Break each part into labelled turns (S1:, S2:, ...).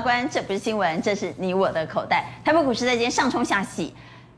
S1: 关，这不是新闻，这是你我的口袋。台北股市在今天上冲下洗，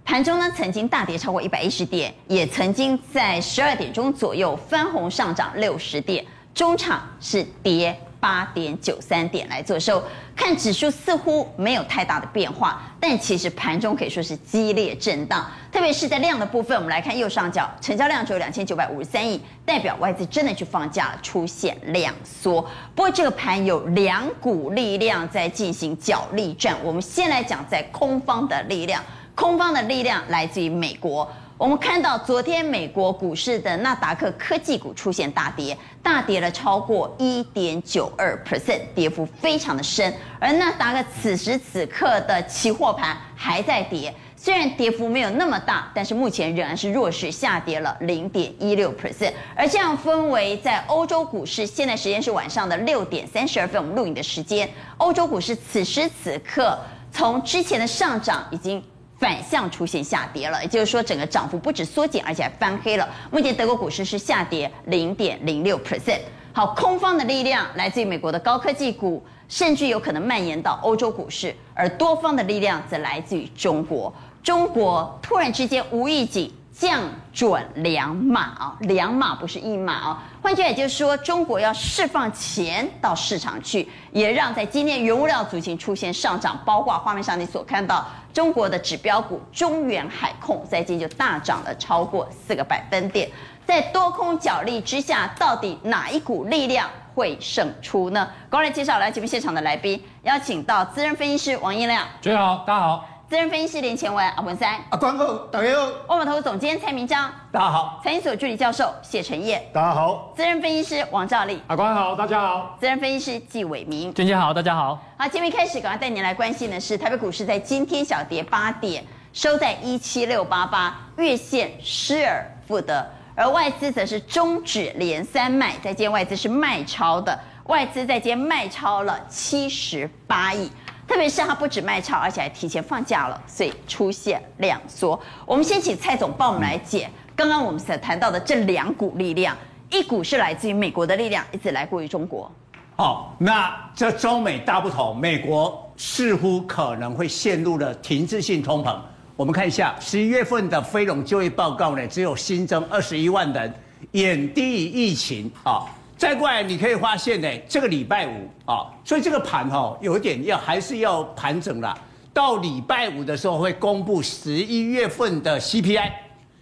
S1: 盘中呢曾经大跌超过一百一十点，也曾经在十二点钟左右翻红上涨六十点，中场是跌。八点九三点来做收，看指数似乎没有太大的变化，但其实盘中可以说是激烈震荡，特别是在量的部分，我们来看右上角，成交量只有两千九百五十三亿，代表外资真的去放假了，出现量缩。不过这个盘有两股力量在进行角力战，我们先来讲在空方的力量，空方的力量来自于美国。我们看到昨天美国股市的纳达克科技股出现大跌，大跌了超过一点九二 percent，跌幅非常的深。而纳达克此时此刻的期货盘还在跌，虽然跌幅没有那么大，但是目前仍然是弱势下跌了零点一六 percent。而这样分为在欧洲股市，现在时间是晚上的六点三十二分，我们录影的时间，欧洲股市此时此刻从之前的上涨已经。反向出现下跌了，也就是说，整个涨幅不止缩减，而且还翻黑了。目前德国股市是下跌零点零六 percent。好，空方的力量来自于美国的高科技股，甚至有可能蔓延到欧洲股市；而多方的力量则来自于中国。中国突然之间无预警。降准两码啊，两码不是一码啊。换句话也就是说，中国要释放钱到市场去，也让在今天原物料族群出现上涨，包括画面上你所看到中国的指标股中远海控在今天就大涨了超过四个百分点。在多空角力之下，到底哪一股力量会胜出呢？赶快来介绍来节目现场的来宾，邀请到资深分析师王一亮，
S2: 大家好，大家好。
S1: 资深分析师连前文阿文三，
S3: 阿关哥大家好，
S1: 万宝投资总监蔡明章，
S3: 大家好，
S1: 财经所助理教授谢晨业，
S3: 大家好，
S1: 资深分析师王兆立，
S2: 阿关好，大家好，
S1: 资深分析师纪伟明，
S2: 娟姐好，大家好。
S1: 好，节目开始，赶快带您来关心的是台北股市在今天小跌八点，收在一七六八八，月线失而复得，而外资则是终止连三卖，在今天外资是卖超的，外资在今天卖超了七十八亿。特别是它不止卖超，而且还提前放假了，所以出现量缩。我们先请蔡总帮我们来解刚刚我们所谈到的这两股力量，一股是来自于美国的力量，一直来过于中国。
S3: 好，那这中美大不同，美国似乎可能会陷入了停滞性通膨。我们看一下十一月份的非农就业报告呢，只有新增二十一万人，远低于疫情啊。再过来，你可以发现呢，这个礼拜五啊，所以这个盘哈，有一点要还是要盘整了。到礼拜五的时候会公布十一月份的 CPI，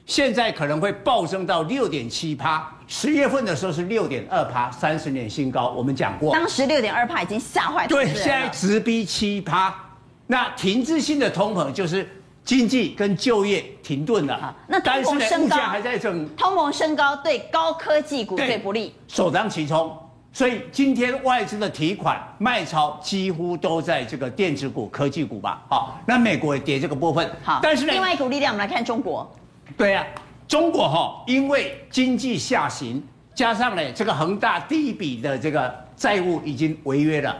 S3: 现在可能会暴增到六点七趴，十月份的时候是六点二趴，三十年新高。我们讲过，
S1: 当时六点二趴已经吓坏了。
S3: 对，现在直逼七趴，那停滞性的通膨就是。经济跟就业停顿了，啊，
S1: 那通膨升高，
S3: 还在整，
S1: 通膨升高对高科技股最不利，
S3: 首当其冲。所以今天外资的提款卖超几乎都在这个电子股、科技股吧。好，那美国也跌这个部分。
S1: 好，但是另外一股力量，我们来看中国。
S3: 对呀，啊，中国哈，因为经济下行，加上呢这个恒大第一笔的这个债务已经违约了，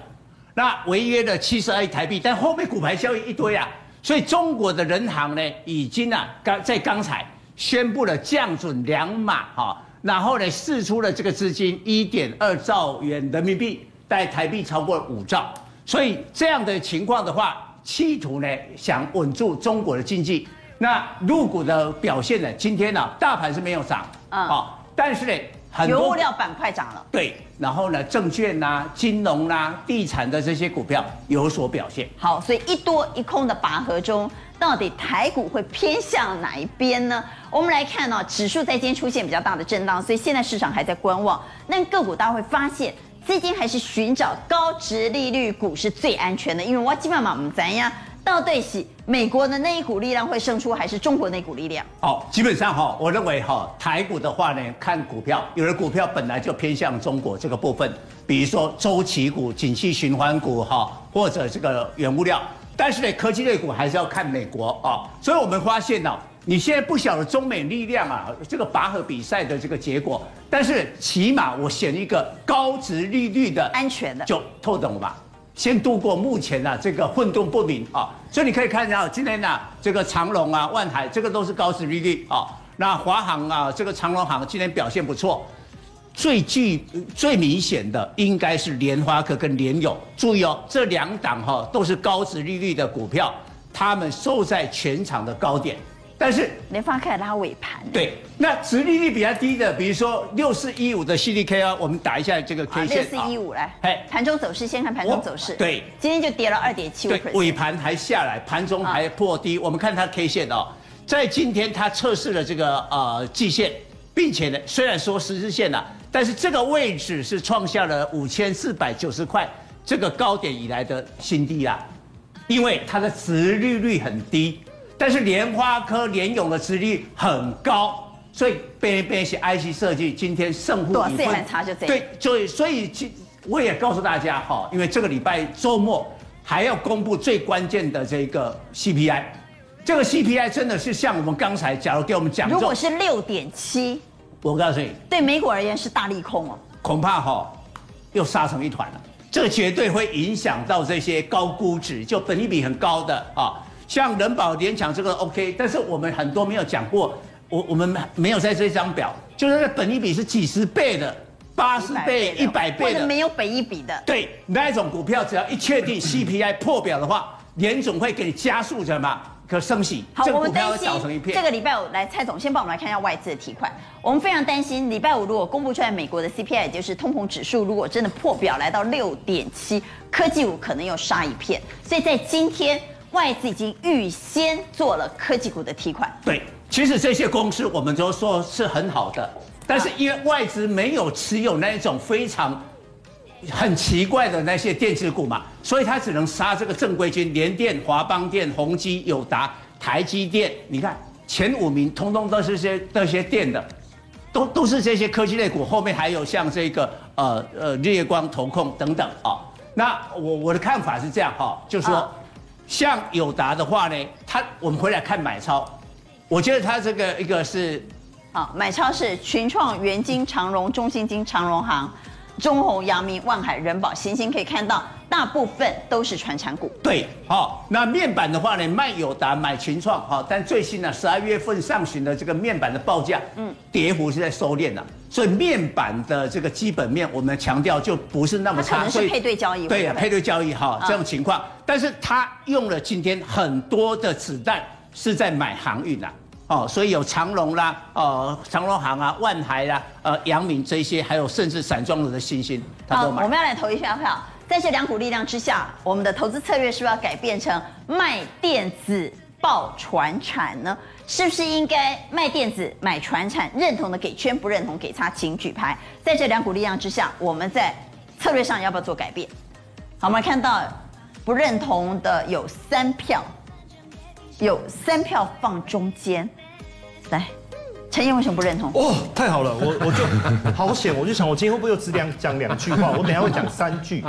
S3: 那违约了七十二亿台币，但后面股牌效应一堆啊。所以中国的人行呢，已经啊，刚在刚才宣布了降准两码哈，然后呢，释出了这个资金一点二兆元人民币，在台币超过五兆。所以这样的情况的话，企图呢想稳住中国的经济。那入股的表现呢，今天呢、啊，大盘是没有涨，啊，但是呢。
S1: 原物料板块涨了，
S3: 对，然后呢，证券呐、啊、金融呐、啊、地产的这些股票有所表现。
S1: 好，所以一多一空的拔河中，到底台股会偏向哪一边呢？我们来看哦，指数在今天出现比较大的震荡，所以现在市场还在观望。那个股大家会发现，资金还是寻找高值利率股是最安全的，因为我基本上我们怎样？到底是美国的那一股力量会胜出，还是中国那股力量？
S3: 哦，基本上哈，我认为哈，台股的话呢，看股票，有的股票本来就偏向中国这个部分，比如说周期股、景气循环股哈，或者这个原物料。但是呢，科技类股还是要看美国啊。所以我们发现呢，你现在不晓得中美力量啊，这个拔河比赛的这个结果，但是起码我选一个高值利率的
S1: 安全的，
S3: 就透懂了吧。先度过目前的这个混沌不明啊，所以你可以看一下今天呢，这个长隆啊、万海这个都是高殖利率啊。那华航啊，这个长隆航今天表现不错。最具最明显的应该是联发科跟联友。注意哦，这两档哈都是高值利率的股票，他们收在全场的高点。但是
S1: 联发科拉尾盘。
S3: 对，那殖利率比较低的，比如说六四一五的 CDK 啊，我们打一下这个 K 线。
S1: 六四一五来，哎，盘中走势先看盘中走势。
S3: 对，
S1: 今天就跌了二点七五。
S3: 对，尾盘还下来，盘中还破低。我们看它 K 线哦，在今天它测试了这个呃季线，并且呢，虽然说十日线了，但是这个位置是创下了五千四百九十块这个高点以来的新低啊，因为它的殖利率很低。但是联发科、联咏的殖利率很高，所以边边是 IC 设计，今天胜负已分。对，所以所以我也告诉大家哈，因为这个礼拜周末还要公布最关键的这个 CPI，这个 CPI 真的是像我们刚才假如给我们讲，
S1: 如果是六点七，
S3: 我告诉你，
S1: 对美股而言是大利空哦，
S3: 恐怕哈又杀成一团了，这个绝对会影响到这些高估值，就本益比很高的啊。像人保、联强这个 OK，但是我们很多没有讲过，我我们没有在这张表，就是那个本益比是几十倍的、八十倍、一百倍的，
S1: 没有本一比的。
S3: 对，那一种股票只要一确定 CPI 破表的话，联总会给你加速什么？可升息。
S1: 好，我们担心这个礼拜五来，蔡总先帮我们来看一下外资的提款。我们非常担心礼拜五如果公布出来美国的 CPI，也就是通膨指数，如果真的破表来到六点七，科技股可能又杀一片。所以在今天。外资已经预先做了科技股的提款。
S3: 对，其实这些公司我们都说是很好的，但是因为外资没有持有那一种非常很奇怪的那些电子股嘛，所以他只能杀这个正规军，联电、华邦电、宏基、友达、台积电。你看前五名通通都是些这些电的，都都是这些科技类股。后面还有像这个呃呃日月光、投控等等啊、哦。那我我的看法是这样哈、哦，就是说。像友达的话呢，它我们回来看买超，我觉得它这个一个是，
S1: 好，买超是群创、元晶、长荣、中信金、长荣行、中弘、阳明、万海、人保、行星，可以看到大部分都是传产股。
S3: 对，好，那面板的话呢，卖友达买群创，好，但最新呢，十二月份上旬的这个面板的报价，嗯，跌幅是在收敛了，所以面板的这个基本面，我们强调就不是那么差，
S1: 可能是配对交易，
S3: 对呀，配对交易哈，这种情况，但是他用了今天很多的子弹是在买航运啊。哦，所以有长隆啦，呃，长隆行啊，万海啦，呃，阳明这些，还有甚至散装的新星，他都买。
S1: 好，我们要来投一下票。在这两股力量之下，我们的投资策略是不是要改变成卖电子爆船产呢？是不是应该卖电子买船产？认同的给圈，不认同给他，请举牌。在这两股力量之下，我们在策略上要不要做改变？好，我们看到不认同的有三票。有三票放中间，来，陈燕为什么不认同？
S4: 哦，太好了，我我就好险，我就想我今天会不会又只两讲两句话？我等下会讲三句。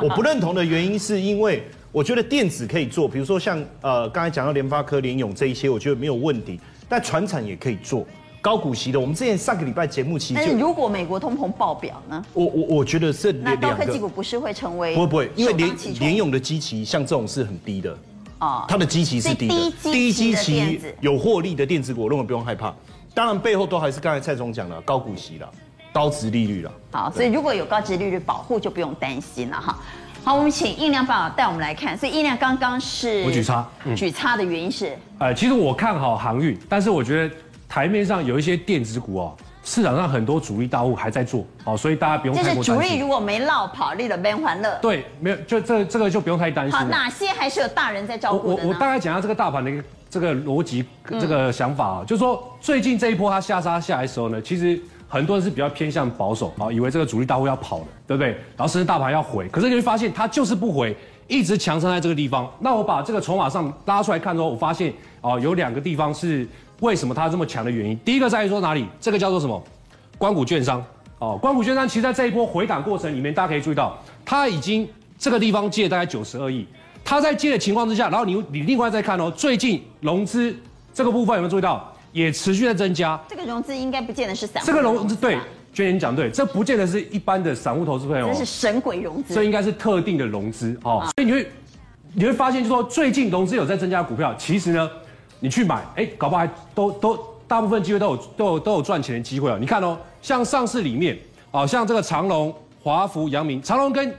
S4: 我不认同的原因是因为我觉得电子可以做，比如说像呃刚才讲到联发科、联咏这一些，我觉得没有问题。但船产也可以做，高股息的。我们之前上个礼拜节目期间，
S1: 但是如果美国通膨爆表呢？
S4: 我我我觉得是
S1: 那高科技股不是会成为
S4: 不会不会，因为联联勇的基期像这种是很低的。啊，它的基期是低的，低基期有获利的电子股，我认为不用害怕。当然背后都还是刚才蔡总讲的高股息了，高值利率了。
S1: 好，所以如果有高值利率保护，就不用担心了哈。好，我们请印量爸带我们来看。所以印量刚刚是
S2: 我举差，
S1: 举差的原因是，
S2: 呃，其实我看好航运，但是我觉得台面上有一些电子股哦。市场上很多主力大户还在做，哦，所以大家不用太过担心。
S1: 就是主力如果没落跑，利了边欢乐。
S2: 对，没有，就这这个就不用太担心。
S1: 好，哪些还是有大人在照顾的
S2: 我我，我大概讲一下这个大盘的一个这个逻辑，这个想法啊，嗯、就是说最近这一波它下杀下来的时候呢，其实很多人是比较偏向保守啊，以为这个主力大户要跑了，对不对？然后甚至大盘要回，可是你会发现它就是不回，一直强撑在这个地方。那我把这个筹码上拉出来看之后，我发现啊，有两个地方是为什么它这么强的原因。第一个在于说哪里？这个叫做什么？关谷券商哦，关谷券商其实在这一波回档过程里面，大家可以注意到，它已经这个地方借大概九十二亿，它在借的情况之下，然后你你另外再看哦，最近融资这个部分有没有注意到，也持续在增加。
S1: 这个融资应该不见得是散户。
S2: 这个融资对，娟姐你讲对，这不见得是一般的散户投资朋友，
S1: 这是神鬼融资，
S2: 这应该是特定的融资哦。啊、所以你会你会发现，就是说最近融资有在增加股票，其实呢，你去买，哎，搞不好还都都大部分机会都有都有都有赚钱的机会啊。你看哦。像上市里面，哦，像这个长隆、华福、阳明，长隆跟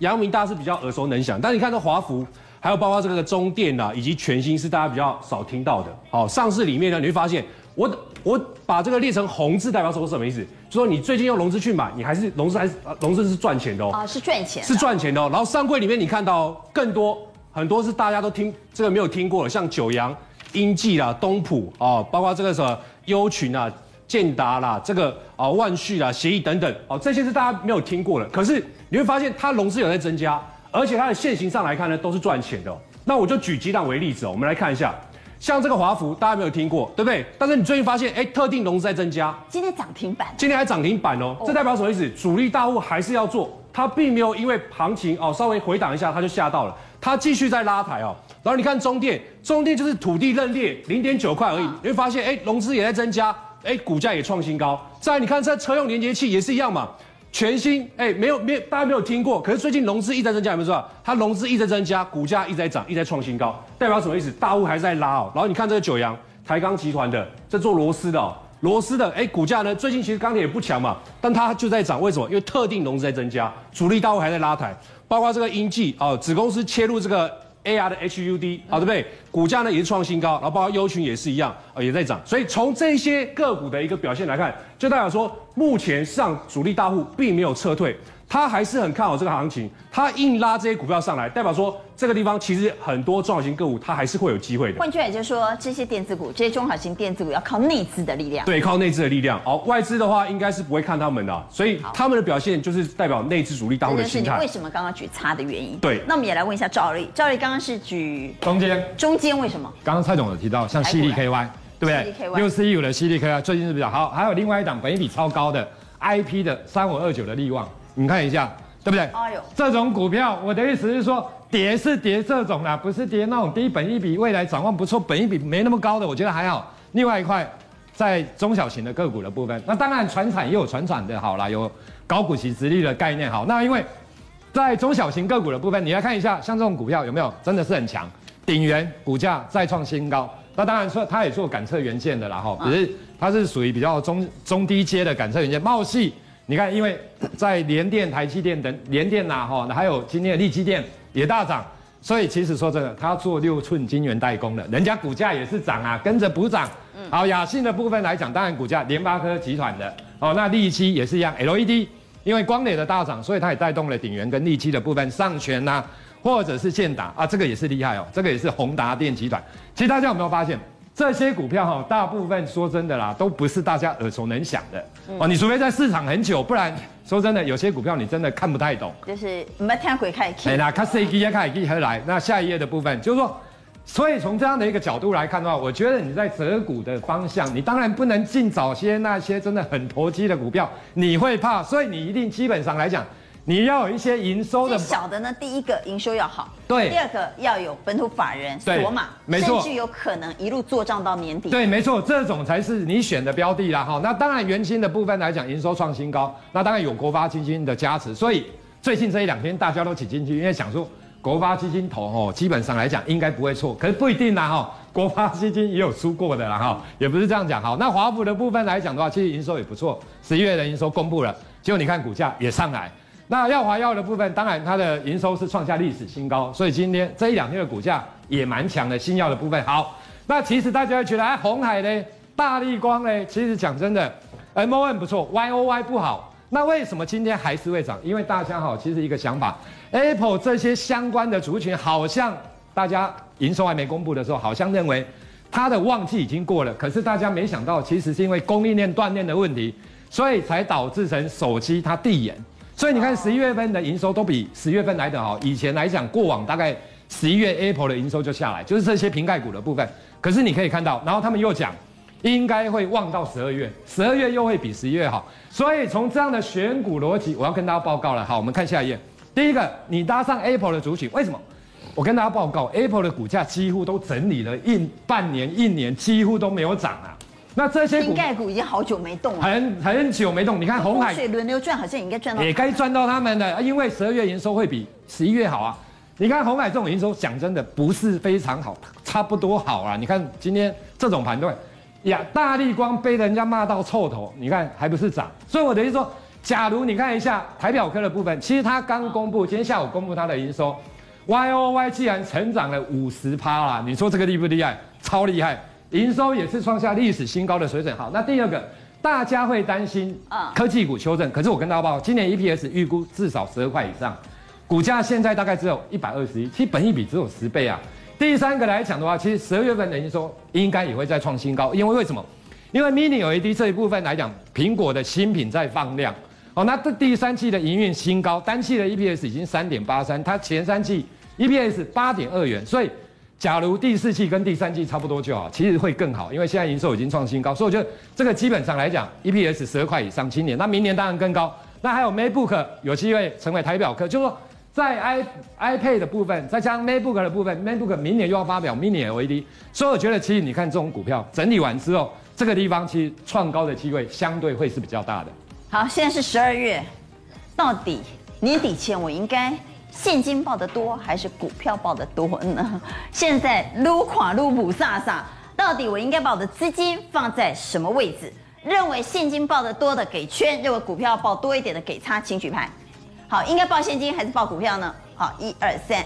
S2: 阳明大家是比较耳熟能详，但你看这华福，还有包括这个中电啊，以及全新是大家比较少听到的。哦，上市里面呢，你会发现，我我把这个列成红字，代表说什么意思？就说你最近用融资去买，你还是融资还是融资是赚钱的哦。
S1: 啊，是赚钱，
S2: 是赚钱的哦。然后上柜里面你看到更多很多是大家都听这个没有听过的，像九阳、英记啦、东普哦，包括这个什么优群啊、建达啦、这个啊万旭啦、协议等等哦，这些是大家没有听过的。可是你会发现它融资有在增加，而且它的现形上来看呢，都是赚钱的哦。那我就举几档为例子哦，我们来看一下，像这个华福，大家没有听过，对不对？但是你最近发现，哎，特定融资在增加，
S1: 今天涨停板，
S2: 今天还涨停板哦，这代表什么意思？主力大户还是要做，它并没有因为行情哦稍微回档一下，它就吓到了，它继续在拉抬哦。然后你看中电，中电就是土地认列零点九块而已，你会发现，哎，融资也在增加，哎，股价也创新高。再来你看这车用连接器也是一样嘛。全新哎、欸，没有没有，大家没有听过。可是最近融资一直在增加，有没有知道？它融资一直在增加，股价一直在涨，一直在创新高，代表什么意思？大户还是在拉哦。然后你看这个九阳台钢集团的，这做螺丝的哦，螺丝的哎、股价呢最近其实钢铁也不强嘛，但它就在涨，为什么？因为特定融资在增加，主力大户还在拉抬，包括这个英记哦，子公司切入这个。AR 的 HUD 好，对不对？股价呢也是创新高，然后包括优群也是一样，呃也在涨。所以从这些个股的一个表现来看，就代表说目前上主力大户并没有撤退。他还是很看好这个行情，他硬拉这些股票上来，代表说这个地方其实很多中小型个股它还是会有机会的。
S1: 换句话就是说，这些电子股，这些中小型电子股要靠内资的力量。
S2: 对，靠内资的力量。好，外资的话应该是不会看他们的，所以他们的表现就是代表内资主力大户的心
S1: 态。是你为什么刚刚举差的原因？
S2: 对。
S1: 那我们也来问一下赵丽，赵丽刚刚是举
S5: 中间，
S1: 中间为什么？
S5: 刚刚蔡总有提到，像 C D K Y，对不对？六四一五的 C D K Y 最近是比较好，还有另外一档本益比超高的 IP 的三五二九的利旺，你看一下。对不对？哎呦，这种股票，我的意思是说，跌是跌这种啦，不是跌那种低本一比、未来展望不错、本一比没那么高的，我觉得还好。另外一块，在中小型的个股的部分，那当然传产也有传产的好啦，有高股息直利的概念好。那因为在中小型个股的部分，你来看一下，像这种股票有没有真的是很强？鼎元股价再创新高，那当然说它也做感测元件的啦哈，只是它是属于比较中中低阶的感测元件，茂矽。你看，因为在联电、台积电等联电呐，哈，还有今天的力积电也大涨，所以其实说真的，它做六寸晶圆代工的，人家股价也是涨啊，跟着补涨。好，雅信的部分来讲，当然股价联发科集团的，哦，那力积也是一样，LED，因为光磊的大涨，所以它也带动了鼎元跟力积的部分上诠呐，或者是建达啊，这个也是厉害哦，这个也是宏达电集团。其实大家有没有发现？这些股票哈，大部分说真的啦，都不是大家耳熟能详的哦。你除非在市场很久，不然说真的，有些股票你真的看不太懂。
S1: 就是没听鬼开始。
S2: 哎，那卡西基也开始来。那下一页的部分就是说，所以从这样的一个角度来看的话，我觉得你在择股的方向，你当然不能进早些那些真的很投机的股票，你会怕。所以你一定基本上来讲。你要有一些营收的，
S1: 小的呢，第一个营收要好，
S2: 对，
S1: 第二个要有本土法人锁码，
S2: 没错，
S1: 甚至有可能一路做账到年底，
S2: 对，没错，这种才是你选的标的啦哈。那当然，元晶的部分来讲，营收创新高，那当然有国发基金的加持，所以最近这一两天大家都挤进去，因为想说国发基金投哦，基本上来讲应该不会错，可是不一定啦哈。国发基金也有输过的啦哈，也不是这样讲哈。那华府的部分来讲的话，其实营收也不错，十一月的营收公布了，结果你看股价也上来。那耀华药的部分，当然它的营收是创下历史新高，所以今天这一两天的股价也蛮强的。新药的部分好，那其实大家会觉得哎，红海呢，大立光呢，其实讲真的，M O N 不错，YOY 不好。那为什么今天还是会涨？因为大家哈，其实一个想法，Apple 这些相关的族群，好像大家营收还没公布的时候，好像认为它的旺季已经过了。可是大家没想到，其实是因为供应链断链的问题，所以才导致成手机它递延。所以你看，十一月份的营收都比十月份来得好。以前来讲，过往大概十一月 Apple 的营收就下来，就是这些瓶盖股的部分。可是你可以看到，然后他们又讲，应该会旺到十二月，十二月又会比十一月好。所以从这样的选股逻辑，我要跟大家报告了。好，我们看下一页。第一个，你搭上 Apple 的族群，为什么？我跟大家报告，Apple 的股价几乎都整理了一半年、一年，几乎都没有涨啊。那这些
S1: 股已经好久没动了，
S2: 很很久没动。你看红海
S1: 水轮流转，好像也应该赚到，
S2: 也该赚到他们的，因为十二月营收会比十一月好啊。你看红海这种营收，讲真的不是非常好，差不多好啊。你看今天这种盘段呀，大力光被人家骂到臭头，你看还不是涨。所以我等于说，
S5: 假如你看一下台表科的部分，其实它刚公布，今天下午公布它的营收，Y O Y 既然成长了五十趴啦，你说这个厉不厉害？超厉害，营收也是创下历史新高的水准。好，那第二个，大家会担心科技股修正，可是我跟大家报，今年 EPS 预估至少十二块以上，股价现在大概只有一百二十一，其实本益比只有十倍啊。第三个来讲的话，其实十二月份的营收应该也会再创新高，因为为什么？因为 Mini LED 这一部分来讲，苹果的新品在放量，哦，那这第三季的营运新高，单季的 EPS 已经三点八三，它前三季 EPS 八点二元，所以假如第四季跟第三季差不多就好，其实会更好，因为现在营收已经创新高，所以我觉得这个基本上来讲，EPS 十二块以上，今年，那明年当然更高。那还有 MacBook 有机会成为台表科，就是说在 i iPad 的部分，再加上 MacBook 的部分，MacBook 明年又要发表 Mini LED，所以我觉得其实你看这种股票整理完之后。这个地方其实创高的机会相对会是比较大的。
S1: 好，现在是十二月，到底年底前我应该现金报得多还是股票报得多呢？现在撸垮撸补萨萨，到底我应该把我的资金放在什么位置？认为现金报得多的给圈，认为股票报多一点的给叉，请举牌。好，应该报现金还是报股票呢？好，一二三，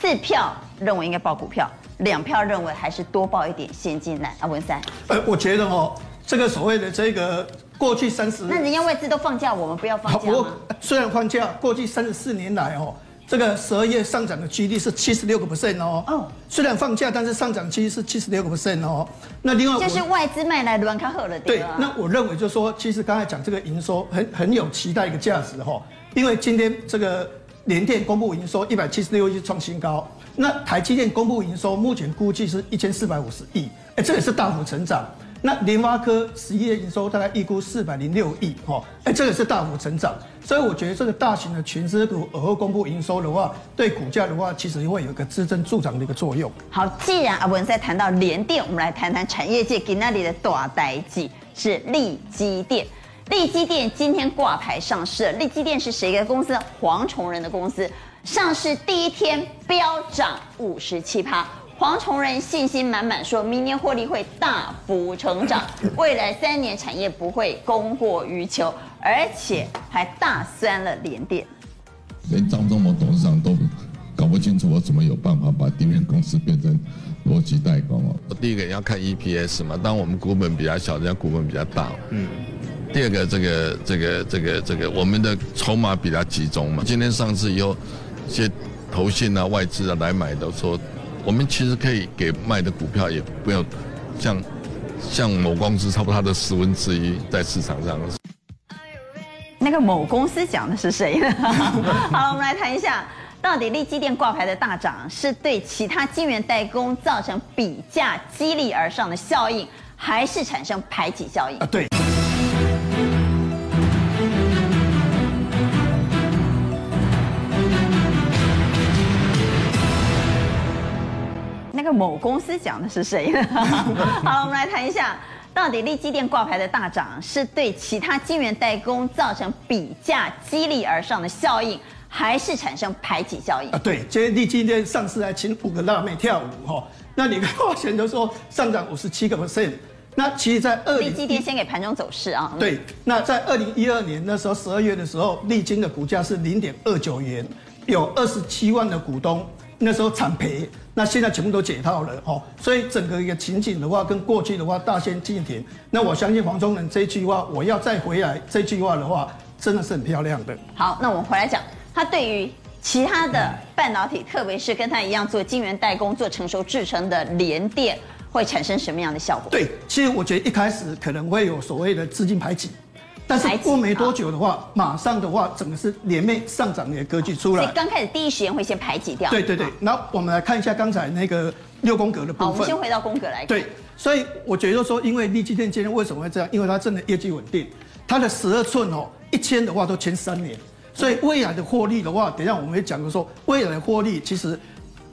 S1: 四票认为应该报股票。两票认为还是多报一点现金来啊，文三。
S6: 呃，我觉得哦，这个所谓的这个过去三十，
S1: 那人家外资都放假，我们不要放假吗？
S6: 我虽然放假，过去三十四年来哦，这个十二月上涨的几率是七十六个 percent 哦。哦。虽然放假，但是上涨几率是七十六个 percent 哦。那另外
S1: 就是外资卖来乱看好了。
S6: 对。那我认为就是说，其实刚才讲这个营收很很有期待一个价值哈，因为今天这个联电公布营收一百七十六亿创新高。那台积电公布营收，目前估计是一千四百五十亿，哎，这也是大幅成长。那联发科十一月营收大概预估四百零六亿，哦，哎，这个是大幅成长。所以我觉得这个大型的全资股而后公布营收的话，对股价的话，其实会有一个支撑助长的一个作用。
S1: 好，既然阿文在谈到联电，我们来谈谈产业界给那里的大代志是利基电。利基电今天挂牌上市，利基电是谁的公司？黄崇仁的公司。上市第一天飙涨五十七趴，黄崇仁信心满满，说明年获利会大幅成长，未来三年产业不会供过于求，而且还大酸了联电。
S7: 连张忠谋董事长都搞不清楚，我怎么有办法把地面公司变成逻辑代工哦？第一个要看 EPS 嘛，当我们股本比较小，人家股本比较大。嗯。第二个，这个这个这个这个，我们的筹码比较集中嘛。今天上市以后。一些投信啊、外资啊来买的说，我们其实可以给卖的股票也不要像像某公司差不多它的十分之一在市场上。
S1: 那个某公司讲的是谁呢？好，我们来谈一下，到底利基电挂牌的大涨是对其他晶圆代工造成比价激励而上的效应，还是产生排挤效应？啊，对。个某公司讲的是谁呢？好了，我们来谈一下，到底利基电挂牌的大涨是对其他晶圆代工造成比价激励而上的效应，还是产生排挤效应？啊，
S6: 对，今天利基电上市还请五个辣妹跳舞哈，那你看华贤都说上涨五十七个 percent，那其实，在二
S1: 利基电先给盘中走势啊，
S6: 对，那在二零一二年那时候十二月的时候，力晶的股价是零点二九元，有二十七万的股东。那时候惨赔，那现在全部都解套了哦，所以整个一个情景的话，跟过去的话大相径庭。那我相信黄宗仁这句话，我要再回来这句话的话，真的是很漂亮的。
S1: 好，那我们回来讲，他对于其他的半导体，特别是跟他一样做晶圆代工、做成熟制程的联电，会产生什么样的效果？
S6: 对，其实我觉得一开始可能会有所谓的资金排挤。但是过没多久的话，马上的话，整个是连袂上涨的格局出来。
S1: 所以刚开始第一时间会先排挤掉。
S6: 对对对，然后我们来看一下刚才那个六宫格的部分。好，
S1: 我们先回到宫格来看。
S6: 对，所以我觉得说，因为力积电今天为什么会这样？因为它真的业绩稳定，它的十二寸哦，一千的话都签三年，所以未来的获利的话，等一下我们会讲的说，未来的获利其实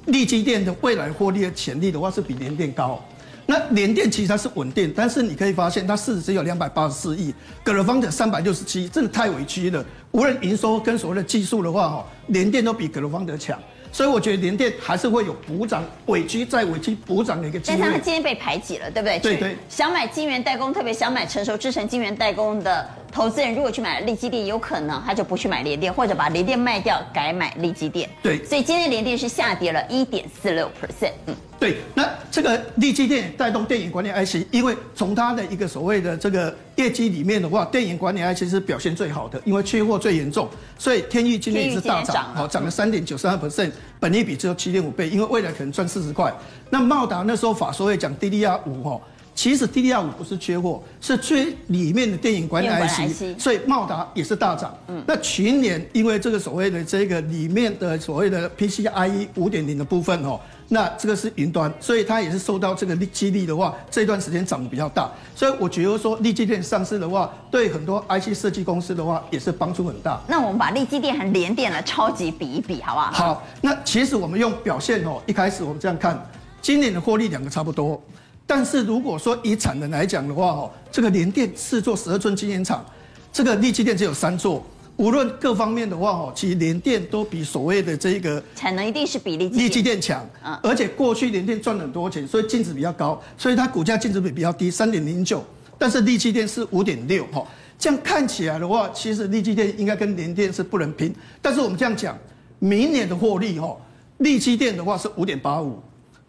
S6: 力积电的未来获利的潜力的话是比联电高。那联电其实它是稳定，但是你可以发现它市值只有两百八十四亿，格罗方的三百六十七，真的太委屈了。无论营收跟所谓的技术的话，哈，联电都比格罗方德强，所以我觉得联电还是会有补涨，委屈再委屈补涨的一个机会。
S1: 但是它今天被排挤了，对不对？
S6: 对对。
S1: 想买晶圆代工，特别想买成熟制成晶圆代工的投资人如果去买了利基店，有可能他就不去买联电，或者把联电卖掉，改买利基电。
S6: 对，
S1: 所以今天联电是下跌了一点四六 percent。嗯，
S6: 对，那这个利基电带动电影管理 IC，因为从它的一个所谓的这个业绩里面的话，电影管理 IC 是表现最好的，因为缺货最严重，所以天钰今天也是大涨，好涨了三点九三 percent，本益比只有七点五倍，因为未来可能赚四十块。那茂达那时候法说会讲 DDR 五哈。其实 DDR 五不是缺货，是缺里面的电影管理 IC，所以茂达也是大涨。嗯，那去年因为这个所谓的这个里面的所谓的 PCIe 五点零的部分哦，那这个是云端，所以它也是受到这个激励的话，这段时间涨得比较大。所以我觉得说利基电上市的话，对很多 IC 设计公司的话也是帮助很大。
S1: 那我们把利基电和联电的超级比一比，好不好？
S6: 好，那其实我们用表现哦，一开始我们这样看，今年的获利两个差不多。但是如果说以产能来讲的话，哦，这个联电四座十二寸晶圆厂，这个力积电只有三座，无论各方面的话，哦，其实联电都比所谓的这个
S1: 产能一定是比力
S6: 力积电强，而且过去联电赚了很多钱，所以净值比较高，所以它股价净值比比较低，三点零九，但是力积电是五点六，哈，这样看起来的话，其实力积电应该跟联电是不能拼，但是我们这样讲，明年的获利，哈，力积电的话是五点八五，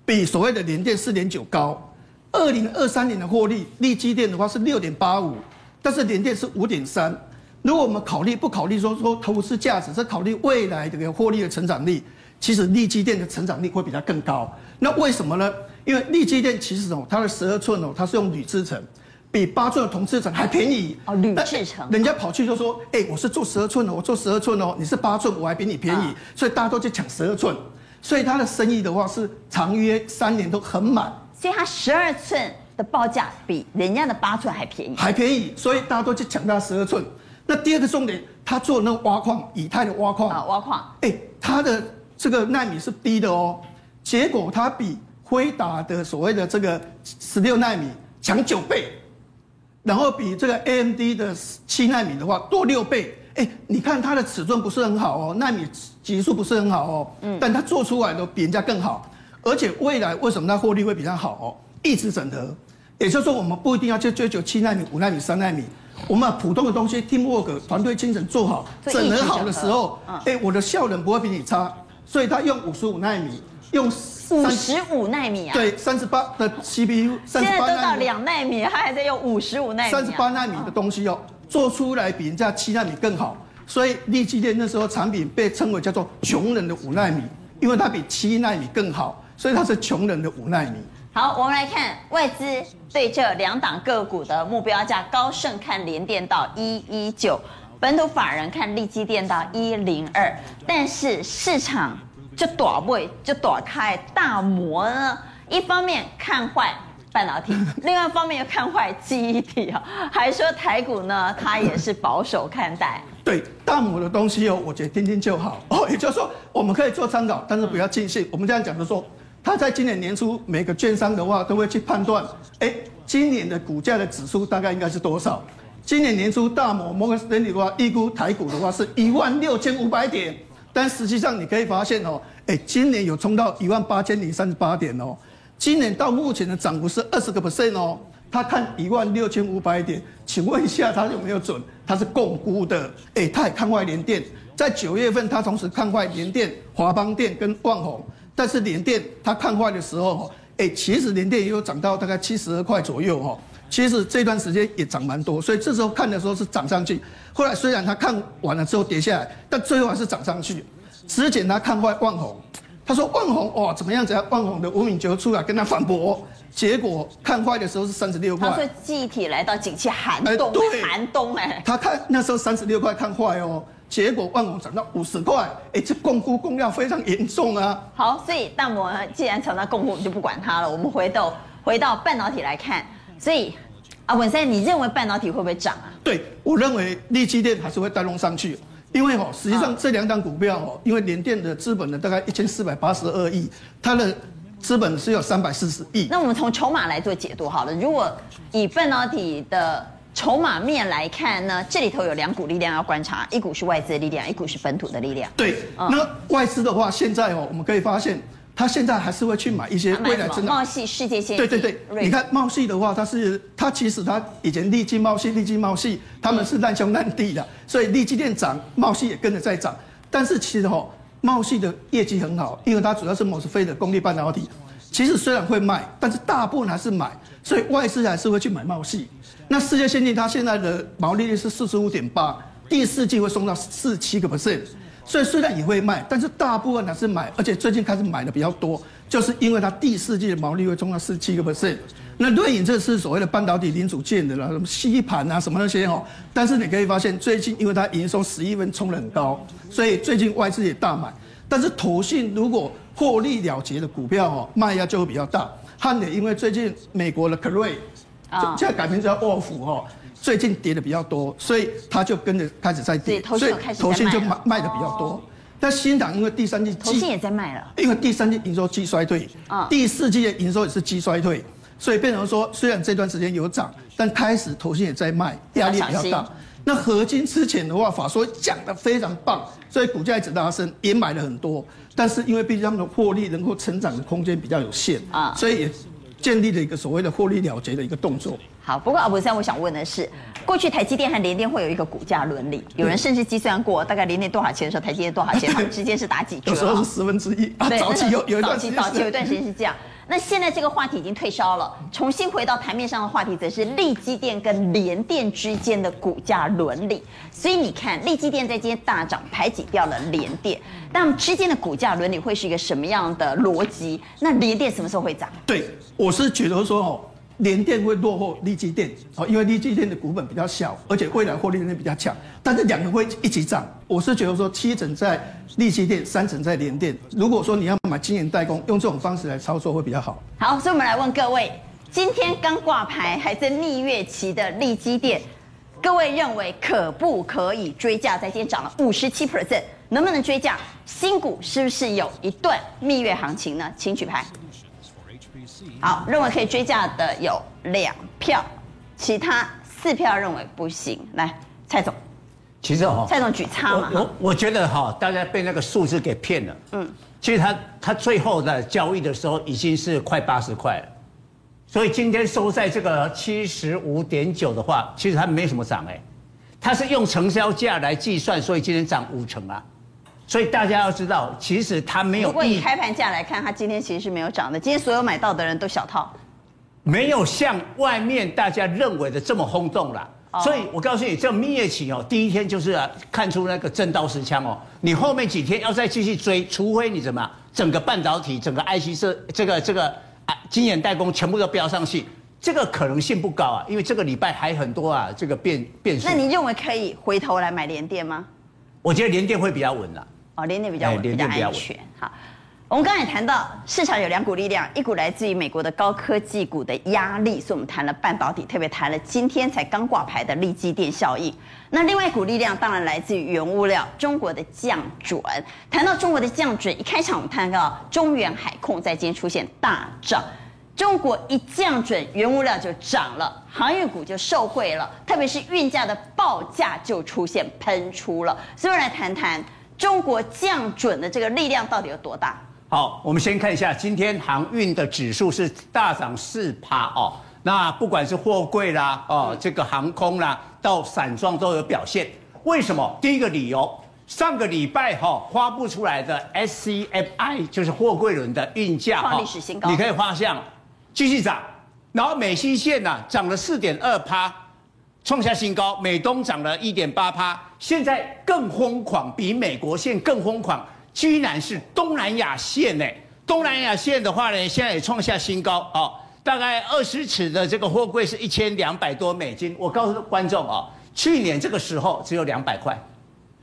S6: 比所谓的联电四点九高。二零二三年的获利，力积电的话是六点八五，但是联电是五点三。如果我们考虑不考虑说说投资价值，是考虑未来这个获利的成长力，其实力积电的成长力会比它更高。那为什么呢？因为力积电其实哦，它的十二寸哦，它是用铝制成，比八寸的铜制成还便宜
S1: 哦。铝制成，
S6: 人家跑去就说，哎，我是做十二寸的，我做十二寸哦，你是八寸，我还比你便宜，所以大家都去抢十二寸，所以它的生意的话是长约三年都很满。
S1: 所以它十二寸的报价比人家的八寸还便宜，
S6: 还便宜，所以大家都去抢它十二寸。那第二个重点，它做那个挖矿，以太的挖矿
S1: 啊，挖矿，
S6: 哎，它的这个纳米是低的哦，结果它比辉达的所谓的这个十六纳米强九倍，然后比这个 AMD 的七纳米的话多六倍。哎，你看它的尺寸不是很好哦，纳米级数不是很好哦，嗯，但它做出来的比人家更好。而且未来为什么它获利会比较好哦？一直整合，也就是说我们不一定要去追求七纳米、五纳米、三纳米，我们把普通的东西 teamwork 团队精神做好，整合好的时候，哎，我的效能不会比你差。所以它用五十五纳米，用
S1: 五十五纳米啊？
S6: 对，三十八的 CPU，
S1: 现在都到两纳米，它还在用五十五纳米。
S6: 三十八纳米的东西哦，做出来比人家七纳米更好。所以立积电那时候产品被称为叫做穷人的五纳米，因为它比七纳米更好。所以它是穷人的五奈米。
S1: 好，我们来看外资对这两档个股的目标价，高盛看联电到一一九，本土法人看力积电到一零二，但是市场就躲位就躲开大摩呢，一方面看坏半导体，另外一方面又看坏记忆体啊，还说台股呢，它也是保守看待。
S6: 对大摩的东西哦，我觉得听听就好哦，也就是说我们可以做参考，但是不要尽信。我们这样讲的说。他在今年年初，每个券商的话都会去判断，哎，今年的股价的指数大概应该是多少？今年年初大摩摩根士丹利的话，预估台股的话是一万六千五百点，但实际上你可以发现哦，哎，今年有冲到一万八千零三十八点哦，今年到目前的涨幅是二十个 percent 哦。他看一万六千五百点，请问一下他有没有准？他是共估的，哎，他也看外联电，在九月份他同时看外联电、华邦电跟旺宏。但是联电它看坏的时候，哎，其实联电也有涨到大概七十二块左右哈。其实这段时间也涨蛮多，所以这时候看的时候是涨上去。后来虽然他看完了之后跌下来，但最后还是涨上去。之前他看坏万红，他说万红哇怎么样？怎样？万红的吴敏就出来跟他反驳，结果看坏的时候是三十六块。
S1: 他说记忆体来到景气寒冬，对寒冬哎。
S6: 他看那时候三十六块看坏哦。结果万五涨到五十块，哎，这摃龟供量非常严重啊。
S1: 好，所以大摩既然涨到摃龟，我们就不管它了。我们回到回到半导体来看，所以啊，文森，你认为半导体会不会涨啊？
S6: 对，我认为力积电还是会带动上去，因为哦，实际上这两档股票哦，因为联电的资本呢大概一千四百八十二亿，它的资本是有三百四十亿。
S1: 那我们从筹码来做解读好了，如果以半导体的。筹码面来看呢，这里头有两股力量要观察，一股是外资的力量，一股是本土的力量。
S6: 对，那外资的话，现在哦，我们可以发现他现在还是会去买一些未来增长。
S1: 茂系世界先。
S6: 对对对，你看茂系的话，它是它其实它以前利基茂系、利基茂系，他们是难兄难弟的，所以利基店涨，茂系也跟着在涨。但是其实哦，茂系的业绩很好，因为它主要是 MOSFET 的功率半导体。其实虽然会卖，但是大部分还是买，所以外资还是会去买茂矽。那世界先进它现在的毛利率是四十五点八，第四季会送到四七个 percent。所以虽然也会卖，但是大部分还是买，而且最近开始买的比较多，就是因为它第四季的毛利会冲到四七个 percent。那瑞颖这是所谓的半导体零组件的啦，什么吸盘啊什么那些哦。但是你可以发现，最近因为它营收十一分冲得很高，所以最近外资也大买。但是投信如果获利了结的股票哦，卖压就会比较大。汉磊因为最近美国的科瑞啊，现在改名叫沃夫哦。最近跌的比较多，所以他就跟着开始在跌，所以投信就卖卖的比较多。但新党因为第三季
S1: 投信也在卖了，
S6: 因为第三季营收季衰退，啊，第四季的营收也是季衰退，所以变成说虽然这段时间有涨，但开始投信也在卖，压力比较大。那合金之前的话，法说讲的非常棒，所以股价一直拉升，也买了很多。但是因为毕竟他们的获利能够成长的空间比较有限啊，所以也。建立了一个所谓的获利了结的一个动作。
S1: 好，不过阿博士，我想问的是，过去台积电和联电会有一个股价伦理，有人甚至计算过，大概联电多少钱的时候，台积电多少钱，他们之间是打几折？
S6: 有时候是十分之一。啊，早期有有一段
S1: 早期有一段时间是这样。那现在这个话题已经退烧了，重新回到台面上的话题则是利基电跟联电之间的股价伦理。所以你看，利基电在今天大涨，排挤掉了联电，那之间的股价伦理会是一个什么样的逻辑？那联电什么时候会涨？
S6: 对，我是觉得说哦。联电会落后力积电，哦，因为力积电的股本比较小，而且未来获利能力比较强，但是两个会一起涨。我是觉得说七成在力积电，三成在联电。如果说你要买晶圆代工，用这种方式来操作会比较好。
S1: 好，所以我们来问各位，今天刚挂牌还在蜜月期的力积电，各位认为可不可以追价？在今天涨了五十七 percent，能不能追价？新股是不是有一段蜜月行情呢？请举牌。好，认为可以追价的有两票，其他四票认为不行。来，蔡总，
S3: 其实哈，
S1: 蔡总举差嘛。
S3: 我我觉得哈，大家被那个数字给骗了。嗯，其实他他最后的交易的时候已经是快八十块了，所以今天收在这个七十五点九的话，其实它没什么涨哎，它是用成交价来计算，所以今天涨五成啊。所以大家要知道，其实它没有。
S1: 如果以开盘价来看，它今天其实是没有涨的。今天所有买到的人都小套，
S3: 没有像外面大家认为的这么轰动了。哦、所以我告诉你，这蜜月期哦，第一天就是、啊、看出那个真刀实枪哦。你后面几天要再继续追，除非你怎么样，整个半导体、整个 IC 设这个这个啊，晶圆代工全部都飙上去，这个可能性不高啊，因为这个礼拜还很多啊，这个变变数。
S1: 那你认为可以回头来买联电吗？
S3: 我觉得联电会比较稳的。
S1: 哦，连电比较稳，比较安全。好，我们刚才也谈到市场有两股力量，一股来自于美国的高科技股的压力，所以我们谈了半导体，特别谈了今天才刚挂牌的力积电效应。那另外一股力量当然来自于原物料，中国的降准。谈到中国的降准，一开场我们谈到中原海控在今天出现大涨，中国一降准，原物料就涨了，航运股就受惠了，特别是运价的报价就出现喷出了。所以我们来谈谈。中国降准的这个力量到底有多大？
S3: 好，我们先看一下，今天航运的指数是大涨四趴哦。那不管是货柜啦，哦，这个航空啦，到散装都有表现。为什么？第一个理由，上个礼拜哈发布出来的 SCFI 就是货柜轮的运价
S1: 创历史新高，
S3: 你可以发现继续涨，然后美西线呢涨了四点二趴。创下新高，美东涨了一点八趴，现在更疯狂，比美国线更疯狂，居然是东南亚线呢。东南亚线的话呢，现在也创下新高哦，大概二十尺的这个货柜是一千两百多美金。我告诉观众啊，去年这个时候只有两百块，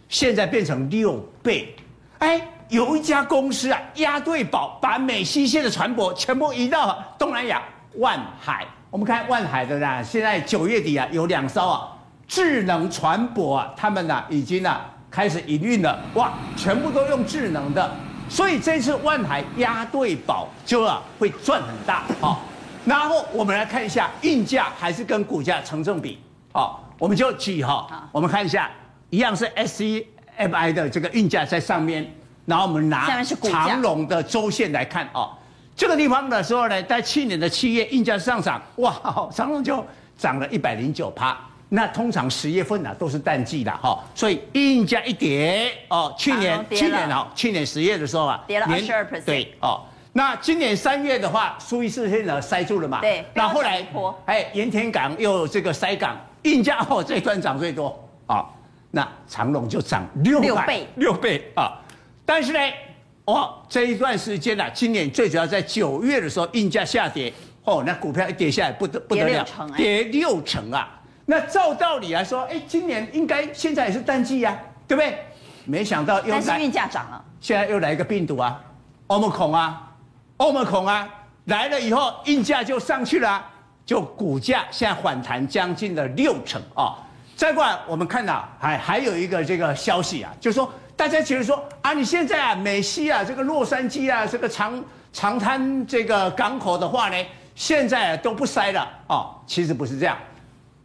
S3: 现在变成六倍。哎，有一家公司啊，押对宝，把美西线的船舶全部移到东南亚，万海。我们看万海的呢，现在九月底啊，有两艘啊智能船舶啊，他们呢已经呢开始营运了，哇，全部都用智能的，所以这次万海押对宝就啊会赚很大啊。然后我们来看一下运价还是跟股价成正比哦，我们就举哈，我们看一下，一样是 SCFI 的这个运价在上面，然后我们拿长龙的周线来看哦，这个地方的时候呢，在去年的七月，印价上涨，哇，长隆就涨了一百零九趴。那通常十月份啊都是淡季的哈，所以印价一跌哦，去年去年哦，去年十月的时候啊，
S1: 跌了二十二 percent，
S3: 对哦。那今年三月的话，苏伊士运河塞住了嘛？
S1: 对。
S3: 那后来哎，盐田港又这个塞港，印价哦这一段涨最多啊。那长隆就涨六倍六倍啊。但是呢，哦，这一段时间啊，今年最主要在九月的时候，印价下跌哦，那股票一跌下来不得不得了，跌六成啊。那照道理来说，哎，今年应该现在也是淡季呀，啊，对不对？没想到又来，
S1: 但是运价涨了。
S3: 现在又来一个病毒啊，欧盟恐啊，欧盟恐啊，来了以后，运价就上去了，就股价现在反弹将近了六成啊。再过来，我们看到还还有一个这个消息啊，就是说大家觉得说啊，你现在啊，美西啊，这个洛杉矶啊，这个长长滩这个港口的话呢，现在都不塞了啊，其实不是这样。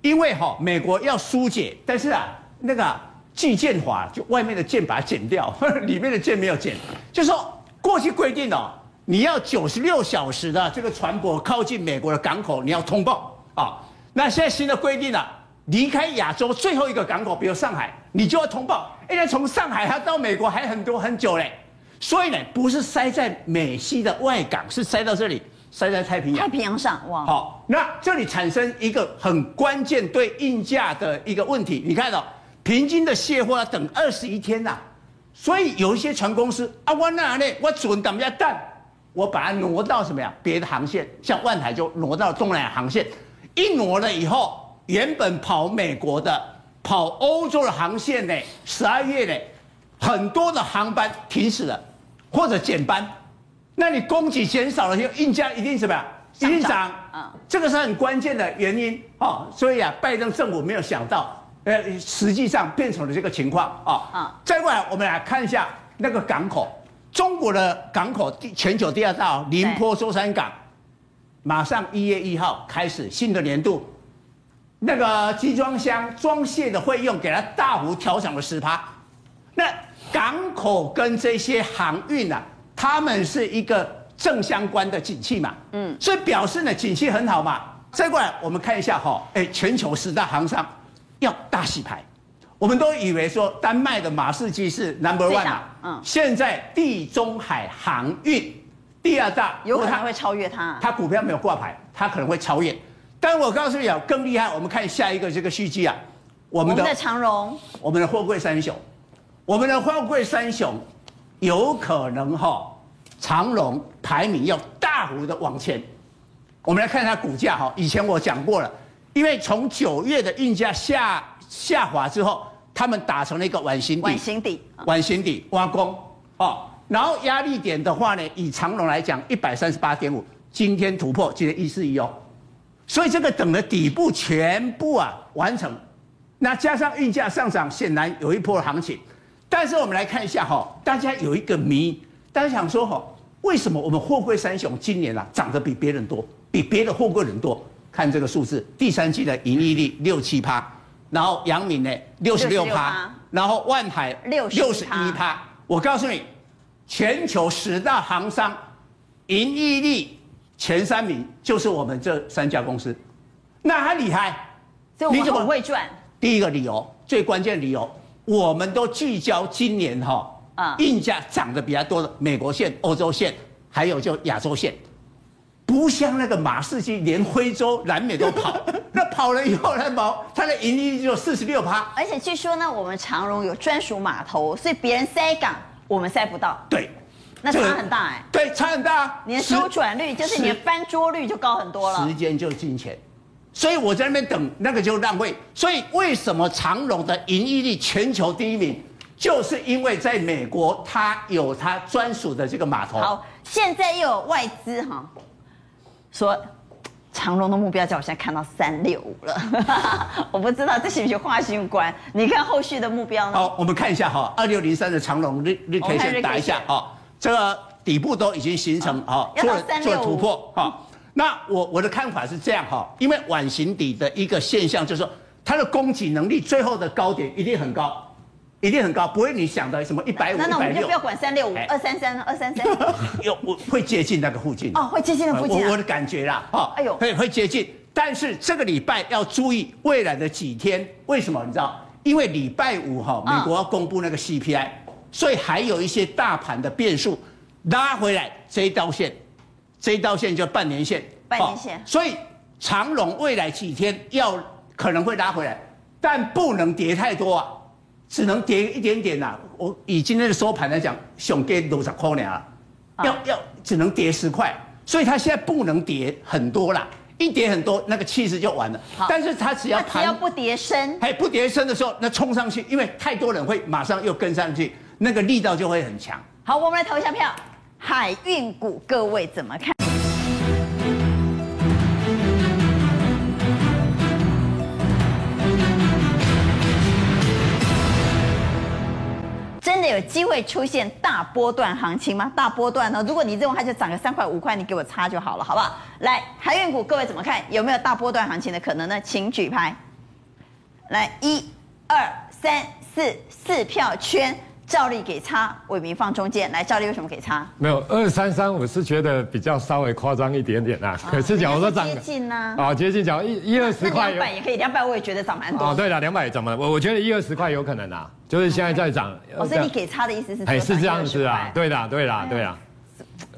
S3: 因为哈，美国要疏解，但是啊，那个拒建法就外面的建把它剪掉，里面的建没有剪，就说过去规定哦，你要九十六小时的这个船舶靠近美国的港口，你要通报啊。那现在新的规定了，离开亚洲最后一个港口，比如上海，你就要通报。因为从上海它到美国还很多很久嘞，所以呢，不是塞在美西的外港，是塞到这里。塞在太平洋，
S1: 太平洋上哇！
S3: 好，那这里产生一个很关键对运价的一个问题。你看到、哦、平均的卸货要等二十一天呐、啊，所以有一些船公司啊，我那呢，我准等一下蛋，我把它挪到什么呀？别的航线，像万海就挪到东南亚航线，一挪了以后，原本跑美国的、跑欧洲的航线呢，十二月呢，很多的航班停止了，或者减班。那你供给减少了，就运价一定什么呀？一定涨。嗯，这个是很关键的原因哦。所以啊，拜登政府没有想到，呃，实际上变成了这个情况啊。嗯。再过来，我们来看一下那个港口，中国的港口第，全球第二大宁波舟山港，马上一月一号开始新的年度，那个集装箱装卸的费用给它大幅调涨了十趴。那港口跟这些航运啊。他们是一个正相关的景气嘛，嗯，所以表示呢景气很好嘛。再过来我们看一下哈，哎，全球十大航商要大洗牌，我们都以为说丹麦的马士基是 number one 嘛，嗯，现在地中海航运第二大，
S1: 有可能会超越它。
S3: 它股票没有挂牌，它可能会超越。但我告诉你啊，更厉害，我们看下一个这个续集啊，
S1: 我们的长荣，
S3: 我们的货柜三雄，我们的货柜三雄有可能哈。长荣排名要大幅的往前，我们来看一下股价哈。以前我讲过了，因为从九月的运价下下滑之后，他们打成了一个碗形底，
S1: 碗形底，
S3: 碗形底挖空哦。然后压力点的话呢，以长荣来讲，一百三十八点五，今天突破，今天一四一哦。所以这个等的底部全部啊完成，那加上运价上涨，显然有一波行情。但是我们来看一下哈，大家有一个谜，大家想说哈。为什么我们货柜三雄今年啊涨得比别人多，比别的货柜人多？看这个数字，第三季的盈利率六七趴，然后阳明呢六十六趴，然后万海六十一趴。我告诉你，全球十大行商盈利率前三名就是我们这三家公司，那还厉害？
S1: 你怎么会赚？
S3: 第一个理由，最关键理由，我们都聚焦今年哈。啊，运价涨得比较多的美国线、欧洲线，还有就亚洲线，不像那个马士基连非洲、南美都跑，那跑了以后，它毛它的盈利就四十六趴。
S1: 而且据说呢，我们长荣有专属码头，所以别人塞港，我们塞不到。
S3: 对，
S1: 那差很大哎、欸。
S3: 对，差很大。
S1: 你的周转率就是你的翻桌率就高很多了。
S3: 时间就是金钱，所以我在那边等，那个就浪费。所以为什么长荣的盈利率全球第一名？就是因为在美国，它有它专属的这个码头。
S1: 好，现在又有外资哈说，长荣的目标价我现在看到三六五了，我不知道这是不是化新关？你看后续的目标呢？
S3: 好，我们看一下哈，二六零三的长荣日日 K 线打一下啊，这个底部都已经形成啊，做做突破哈。那我我的看法是这样哈，因为碗形底的一个现象就是说，它的供给能力最后的高点一定很高。一定很高，不会你想的什么一百五、一百六。
S1: 那我们就不要管三六五、二三三、二三三。
S3: 有我会接近那个附近
S1: 哦，会接近那附近、啊。
S3: 我我的感觉啦，哦，哎呦，会会接近。但是这个礼拜要注意未来的几天，为什么？你知道？因为礼拜五哈，美国要公布那个 CPI，、哦、所以还有一些大盘的变数拉回来这一道线，这一道线叫半年线。
S1: 半年线。
S3: 所以长龙未来几天要可能会拉回来，但不能跌太多啊。只能跌一点点呐、啊，我以今天的收盘来讲，熊跌多少块呢？要要只能跌十块，所以它现在不能跌很多啦，一跌很多那个气势就完了。好，但是它只要
S1: 它只要不跌升，
S3: 哎，不跌升的时候，那冲上去，因为太多人会马上又跟上去，那个力道就会很强。
S1: 好，我们来投一下票，海运股各位怎么看？真的有机会出现大波段行情吗？大波段呢？如果你认为它就涨个三块五块，你给我擦就好了，好不好？来，海运股各位怎么看？有没有大波段行情的可能呢？请举牌。来，一、二、三、四，四票圈。照例给差，伟民放中间来。照例为什么给差？
S5: 没有二三三，我是觉得比较稍微夸张一点点啦、啊。可是假如说涨，
S1: 接近呢、啊？
S5: 啊，接近，假如一一二十块，两
S1: 百也可以，两百我也觉得涨蛮多。
S5: 哦，对了，两百也涨蛮多。我我觉得一二十块有可能啊，就是现在在涨。
S1: 哦，所以你给差的意思是？
S5: 哎，是这样子啊，对的，对的，对的。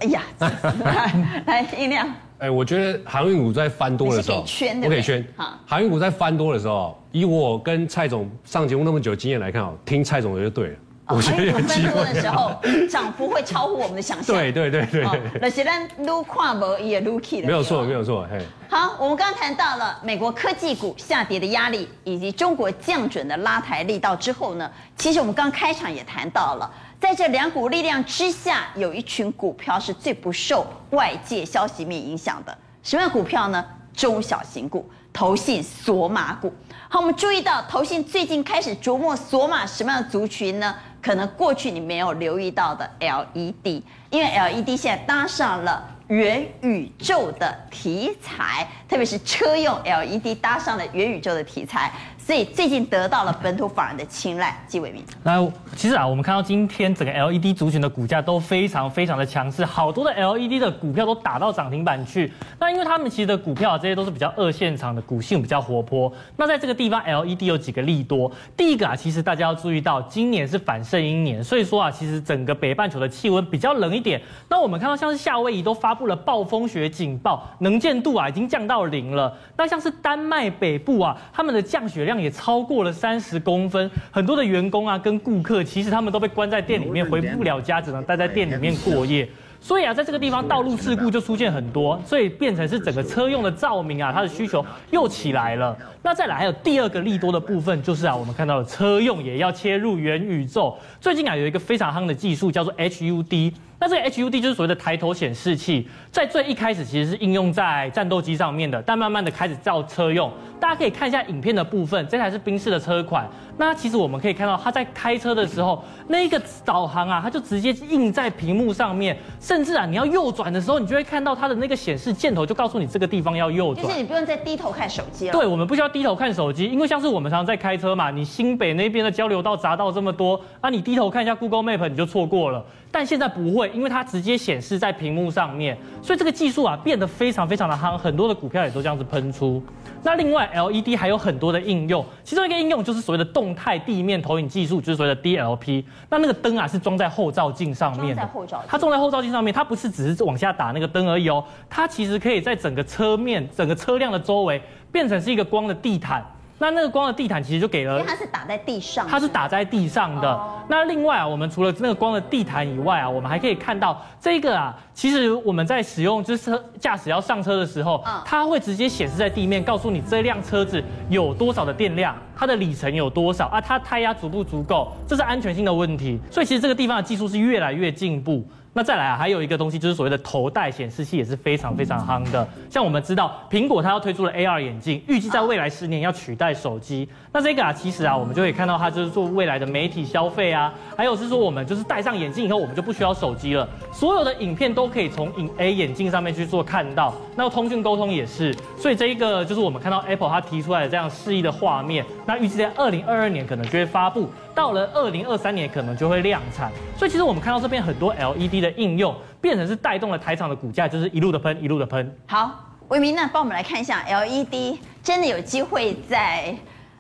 S1: 哎呀，来音量。
S2: 哎，我觉得航运股在翻多的时候，我可以圈。好，航运股在翻多的时候，以我跟蔡总上节目那么久经验来看哦，听蔡总的就对了。我觉得有机会。
S1: 的时候，涨幅会超乎我们的想象。
S2: 对对对对。
S1: 那现在撸跨博也撸起的。
S2: 没有错，没有错。嘿。
S1: 好，我们刚刚谈到了美国科技股下跌的压力，以及中国降准的拉抬力道之后呢，其实我们刚开场也谈到了，在这两股力量之下，有一群股票是最不受外界消息面影响的。什么样股票呢？中小型股、投信索马股。好，我们注意到投信最近开始琢磨索马什么样的族群呢？可能过去你没有留意到的 LED，因为 LED 现在搭上了元宇宙的题材，特别是车用 LED 搭上了元宇宙的题材。所以最近得到了本土法人的青睐，纪伟明。
S8: 那其实啊，我们看到今天整个 LED 族群的股价都非常非常的强势，好多的 LED 的股票都打到涨停板去。那因为他们其实的股票啊，这些都是比较二线场的，股性比较活泼。那在这个地方，LED 有几个利多。第一个啊，其实大家要注意到，今年是反射阴年，所以说啊，其实整个北半球的气温比较冷一点。那我们看到像是夏威夷都发布了暴风雪警报，能见度啊已经降到零了。那像是丹麦北部啊，他们的降雪量。也超过了三十公分，很多的员工啊跟顾客，其实他们都被关在店里面，回不了家，只能待在店里面过夜。所以啊，在这个地方道路事故就出现很多，所以变成是整个车用的照明啊，它的需求又起来了。那再来还有第二个利多的部分，就是啊，我们看到了车用也要切入元宇宙。最近啊，有一个非常夯的技术叫做 HUD。那这个 HUD 就是所谓的抬头显示器，在最一开始其实是应用在战斗机上面的，但慢慢的开始造车用。大家可以看一下影片的部分，这台是宾士的车款。那其实我们可以看到，它在开车的时候，那个导航啊，它就直接印在屏幕上面，甚至啊，你要右转的时候，你就会看到它的那个显示箭头，就告诉你这个地方要右转。
S1: 就是你不用再低头看手机了。
S8: 对，我们不需要低头看手机，因为像是我们常常在开车嘛，你新北那边的交流道匝道这么多，啊，你低头看一下 Google Map，你就错过了。但现在不会，因为它直接显示在屏幕上面，所以这个技术啊变得非常非常的夯，很多的股票也都这样子喷出。那另外 LED 还有很多的应用，其中一个应用就是所谓的动态地面投影技术，就是所谓的 DLP。那那个灯啊是装在后照镜上面的，
S1: 装在后照镜，
S8: 它装在后照镜上面，它不是只是往下打那个灯而已哦，它其实可以在整个车面、整个车辆的周围变成是一个光的地毯。那那个光的地毯其实就给了，
S1: 因为它是打在地上，
S8: 它是打在地上的。那另外啊，我们除了那个光的地毯以外啊，我们还可以看到这个啊，其实我们在使用就是车驾驶要上车的时候，它会直接显示在地面，告诉你这辆车子有多少的电量，它的里程有多少啊，它胎压足不足够，这是安全性的问题。所以其实这个地方的技术是越来越进步。那再来啊，还有一个东西就是所谓的头戴显示器，也是非常非常夯的。像我们知道，苹果它要推出了 AR 眼镜，预计在未来十年要取代手机。那这个啊，其实啊，我们就可以看到它就是做未来的媒体消费啊，还有是说我们就是戴上眼镜以后，我们就不需要手机了，所有的影片都可以从影 A 眼镜上面去做看到。那通讯沟通也是，所以这一个就是我们看到 Apple 它提出来的这样示意的画面。那预计在二零二二年可能就会发布，到了二零二三年可能就会量产。所以其实我们看到这边很多 LED 的应用，变成是带动了台厂的股价，就是一路的喷，一路的喷。
S1: 好，伟明，那，帮我们来看一下 LED 真的有机会在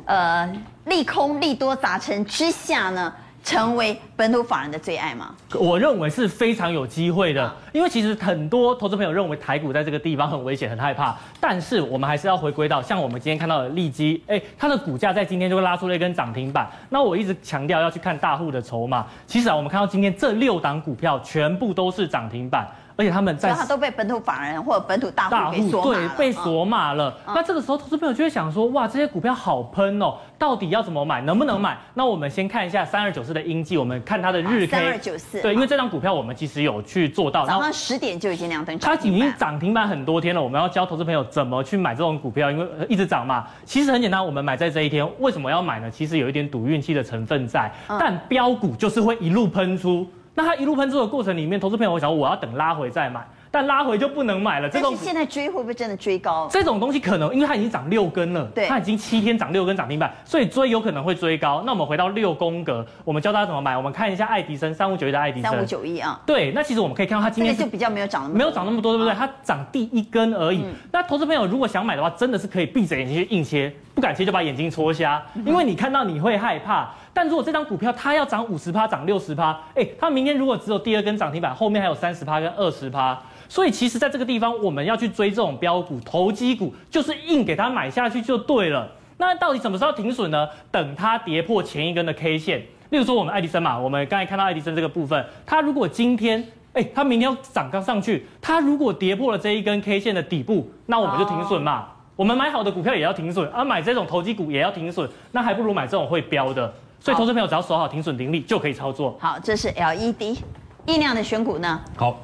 S1: 呃利空利多杂成之下呢，成为本土法人的最爱吗？
S8: 我认为是非常有机会的，因为其实很多投资朋友认为台股在这个地方很危险、很害怕，但是我们还是要回归到像我们今天看到的利基，哎，它的股价在今天就会拉出了一根涨停板。那我一直强调要去看大户的筹码，其实啊，我们看到今天这六档股票全部都是涨停板。而且他们在，
S1: 他都被本土法人或者本土大户给锁，
S8: 对，被锁码了。嗯、那这个时候，投资朋友就会想说，哇，这些股票好喷哦，到底要怎么买，能不能买？那我们先看一下三二九四的英记，我们看它的日 K。
S1: 三二九四。
S8: 对，因为这张股票我们其实有去做到，
S1: 早上十点就已经亮灯，
S8: 它已经涨停板很多天了。我们要教投资朋友怎么去买这种股票，因为一直涨嘛。其实很简单，我们买在这一天，为什么要买呢？其实有一点赌运气的成分在，但标股就是会一路喷出。那它一路喷出的过程里面，投资朋友我想我要等拉回再买。但拉回就不能买了。
S1: 这是现在追会不会真的追高？
S8: 这种东西可能，因为它已经涨六根了，
S1: 对，
S8: 它已经七天涨六根涨停板，所以追有可能会追高。那我们回到六宫格，我们教大家怎么买。我们看一下爱迪生三五九一的爱迪生，
S1: 三五九一啊。
S8: 对，那其实我们可以看到它今天
S1: 就比较没有涨那么
S8: 没有涨那么多，对不对？它涨第一根而已。
S1: 嗯、
S8: 那投资朋友如果想买的话，真的是可以闭着眼睛去硬切，不敢切就把眼睛戳瞎，因为你看到你会害怕。但如果这张股票它要涨五十趴，涨六十趴，哎，它明天如果只有第二根涨停板，后面还有三十趴跟二十趴。所以其实，在这个地方，我们要去追这种标股、投机股，就是硬给它买下去就对了。那到底什么时候停损呢？等它跌破前一根的 K 线。例如说，我们爱迪生嘛，我们刚才看到爱迪生这个部分，它如果今天，哎，它明天要涨刚上去，它如果跌破了这一根 K 线的底部，那我们就停损嘛。Oh. 我们买好的股票也要停损，而、啊、买这种投机股也要停损，那还不如买这种会飙的。所以，投资朋友只要守好停损停利就可以操作。
S1: 好，这是 LED 音量的选股呢。
S2: 好。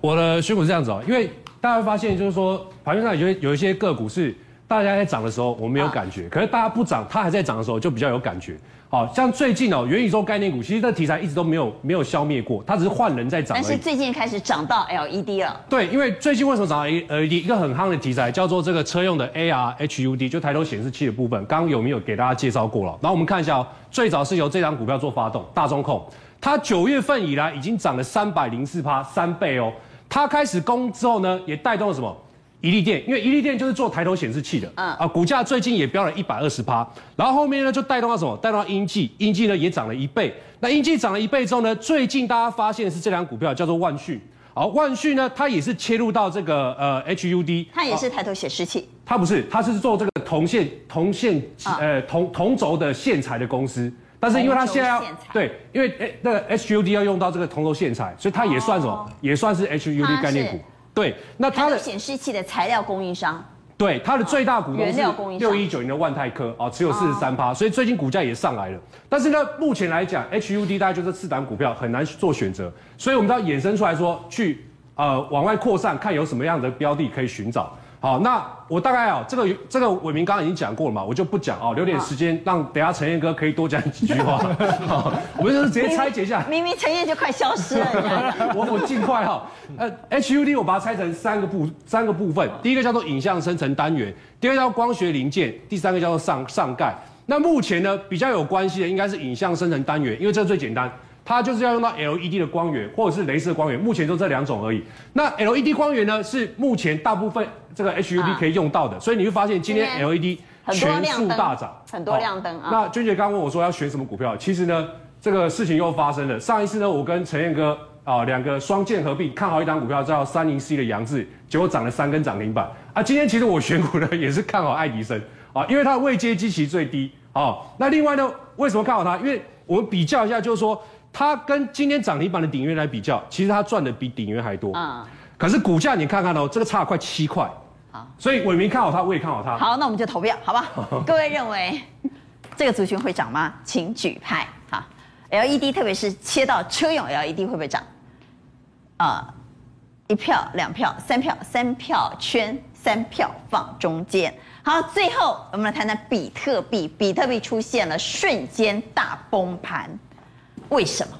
S2: 我的选股是这样子哦，因为大家会发现，就是说盘面上有有一些个股是大家在涨的时候我们没有感觉，可是大家不涨，它还在涨的时候就比较有感觉。好像最近哦，元宇宙概念股其实这题材一直都没有没有消灭过，它只是换人在涨。
S1: 但是最近开始涨到 LED 了。
S2: 对，因为最近为什么涨到 LED？一个很夯的题材叫做这个车用的 AR HUD，就抬头显示器的部分，刚刚有没有给大家介绍过了？然后我们看一下哦，最早是由这张股票做发动，大中控，它九月份以来已经涨了三百零四趴，三倍哦。它开始攻之后呢，也带动了什么？怡利电，因为一利电就是做抬头显示器的，嗯啊，股价最近也飙了一百二十趴。然后后面呢就带动到什么？带动到英记，英记呢也涨了一倍。那英记涨了一倍之后呢，最近大家发现的是这两股票叫做万讯，好，万讯呢它也是切入到这个呃 HUD，
S1: 它也是抬头显示器，
S2: 它不是，它是做这个铜线铜线呃铜铜轴的线材的公司。但是因为它现在要对，因为诶那个 HUD 要用到这个铜轴线材，所以它也算什么？哦、也算是 HUD 概念股。对，那它的
S1: 显示器的材料供应商。
S2: 对，它的最大股东是六一九零的万泰科啊，持有四十三趴，所以最近股价也上来了。但是呢，目前来讲，HUD 大概就这四档股票很难做选择，所以我们都要衍生出来说，去呃往外扩散，看有什么样的标的可以寻找。好，那我大概啊，这个这个伟明刚刚已经讲过了嘛，我就不讲哦，留点时间让等下陈彦哥可以多讲几句话。好，我们就是直接拆解一下。
S1: 明明陈彦就快消失了，
S2: 我我尽快哈。呃，HUD 我把它拆成三个部三个部分，第一个叫做影像生成单元，第二个叫光学零件，第三个叫做上上盖。那目前呢比较有关系的应该是影像生成单元，因为这个最简单。它就是要用到 LED 的光源或者是镭射光源，目前就这两种而已。那 LED 光源呢，是目前大部分这个 HUD 可以用到的，啊、所以你会发现今天 LED 全数大涨，
S1: 很多亮灯啊。
S2: 那娟姐刚问我说要选什么股票，其实呢，这个事情又发生了。上一次呢，我跟陈彦哥啊两个双剑合璧，看好一档股票叫三零 C 的杨志，结果涨了三根涨停板啊。今天其实我选股呢也是看好爱迪生啊，因为它的位阶基期最低啊。那另外呢，为什么看好它？因为我们比较一下，就是说。它跟今天涨停板的鼎元来比较，其实它赚的比鼎元还多。嗯。可是股价你看看哦，这个差了快七块。好。所以伟民看好它，我也看好它。
S1: 好，那我们就投票，好吧？各位认为 这个族群会涨吗？请举牌。好，LED，特别是切到车用 LED 会不会涨？啊、呃，一票、两票、三票，三票圈，三票放中间。好，最后我们来谈谈比特币。比特币出现了瞬间大崩盘。为什么？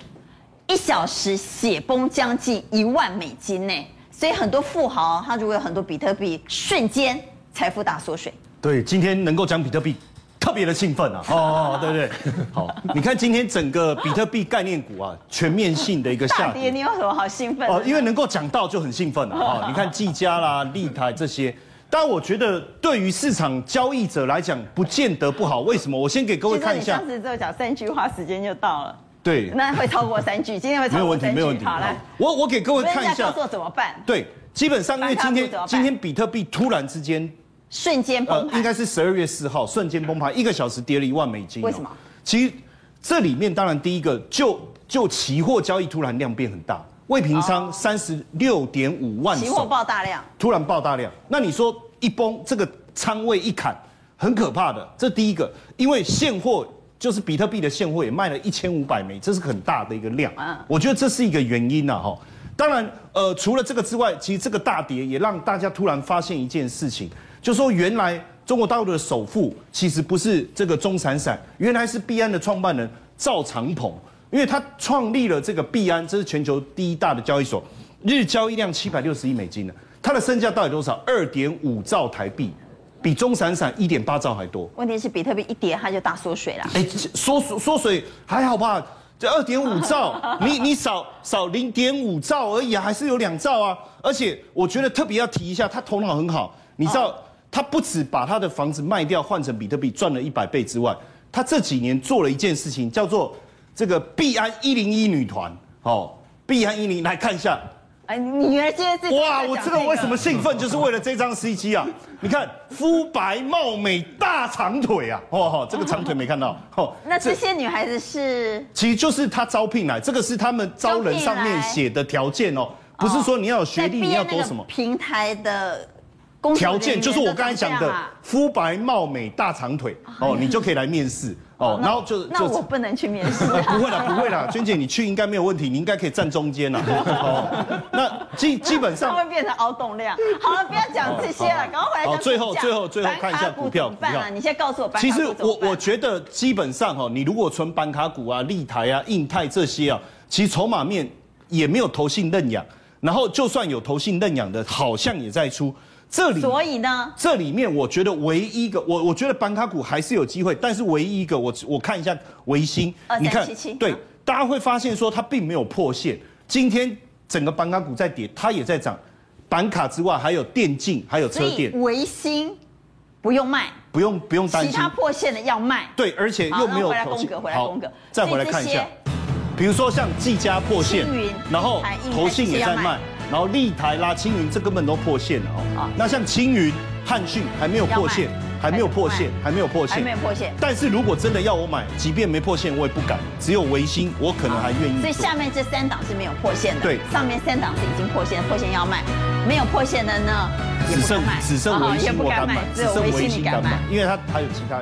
S1: 一小时血崩将近一万美金呢。所以很多富豪他如果有很多比特币，瞬间财富大缩水。
S4: 对，今天能够讲比特币。特别的兴奋啊！哦，对不对？好，你看今天整个比特币概念股啊，全面性的一个下跌，
S1: 你有什么好兴奋？哦，
S4: 因为能够讲到就很兴奋了啊！你看技嘉啦、立台这些，但我觉得对于市场交易者来讲，不见得不好。为什么？我先给各位看一下。
S1: 上次只有讲三句话，时间就到了。
S4: 对，
S1: 那会超过三句，今天会超过三句。
S4: 没有问题，没有问题。好，来，我我给各位看一下。
S1: 告诉我怎么办？
S4: 对，基本上因为今天今天比特币突然之间。
S1: 瞬间崩盘，
S4: 应该是十二月四号瞬间崩盘，一个小时跌了一万美金。
S1: 为什么？
S4: 其实这里面当然第一个就就期货交易突然量变很大，未平仓三十六点五万，
S1: 期货爆大量，
S4: 突然爆大量。那你说一崩，这个仓位一砍，很可怕的。这第一个，因为现货就是比特币的现货也卖了一千五百枚，这是很大的一个量。我觉得这是一个原因呐，哈。当然，呃，除了这个之外，其实这个大跌也让大家突然发现一件事情。就说原来中国大陆的首富其实不是这个钟闪闪，原来是币安的创办人赵长鹏，因为他创立了这个币安，这是全球第一大的交易所，日交易量七百六十亿美金呢，他的身价到底多少？二点五兆台币，比钟闪闪一点八兆还多。
S1: 问题是比特币一跌，它就大缩水了。
S4: 哎，缩缩水还好吧？这二点五兆，你你少少零点五兆而已啊，还是有两兆啊。而且我觉得特别要提一下，他头脑很好，你知道。他不止把他的房子卖掉换成比特币赚了一百倍之外，他这几年做了一件事情，叫做这个币安一零一女团。哦，币安一零来看一下。
S1: 哎，女儿今天自己
S4: 哇，我知道为什么兴奋，就是为了这张 CG 啊！你看，肤白貌美大长腿啊！哦，这个长腿没看到。哦，
S1: 那这些女孩子是？
S4: 其实就是他招聘来，这个是他们招人上面写的条件哦，不是说你要有学历，你要多什么
S1: 平台的。
S4: 条件就是我刚才讲的，肤白貌美大长腿哦，你就可以来面试哦。然后就
S1: 那我不能去面试，
S4: 不会啦，不会啦，娟姐你去应该没有问题，你应该可以站中间啦。哦，那基基本上
S1: 会变成凹洞量。好了，不要讲这些了，赶快回来讲。
S4: 最后最后最后看一下股票，股票。
S1: 你先告诉我。
S4: 其实我我觉得基本上哈，你如果存板卡股啊、立台啊、印泰这些啊，其实筹码面也没有投信认养，然后就算有投信认养的，好像也在出。这里，
S1: 所以呢，
S4: 这里面我觉得唯一一个，我我觉得板卡股还是有机会，但是唯一一个，我我看一下维新，你看，对，大家会发现说它并没有破线。今天整个板卡股在跌，它也在涨。板卡之外还有电竞，还有车电。
S1: 维新不用卖，
S4: 不用不用担心。
S1: 其他破线的要卖。
S4: 对，而且又没有。
S1: 回来宫格，回来宫格。
S4: 再回来看一下，比如说像技嘉破线，然后投信也在卖。然后立台啦，青云这根本都破线了哦。那像青云、汉讯还没有破线，还没有破线，还没有破线，
S1: 还没有破线。
S4: 但是如果真的要我买，即便没破线，我也不敢。只有维新，我可能还愿意。
S1: 所以下面这三档是没有破线的。
S4: 对，
S1: 上面三档是已经破线，破线要卖。没有破线的呢，
S4: 只剩只剩维新我敢买，只剩微星你敢买，因为它还有其他。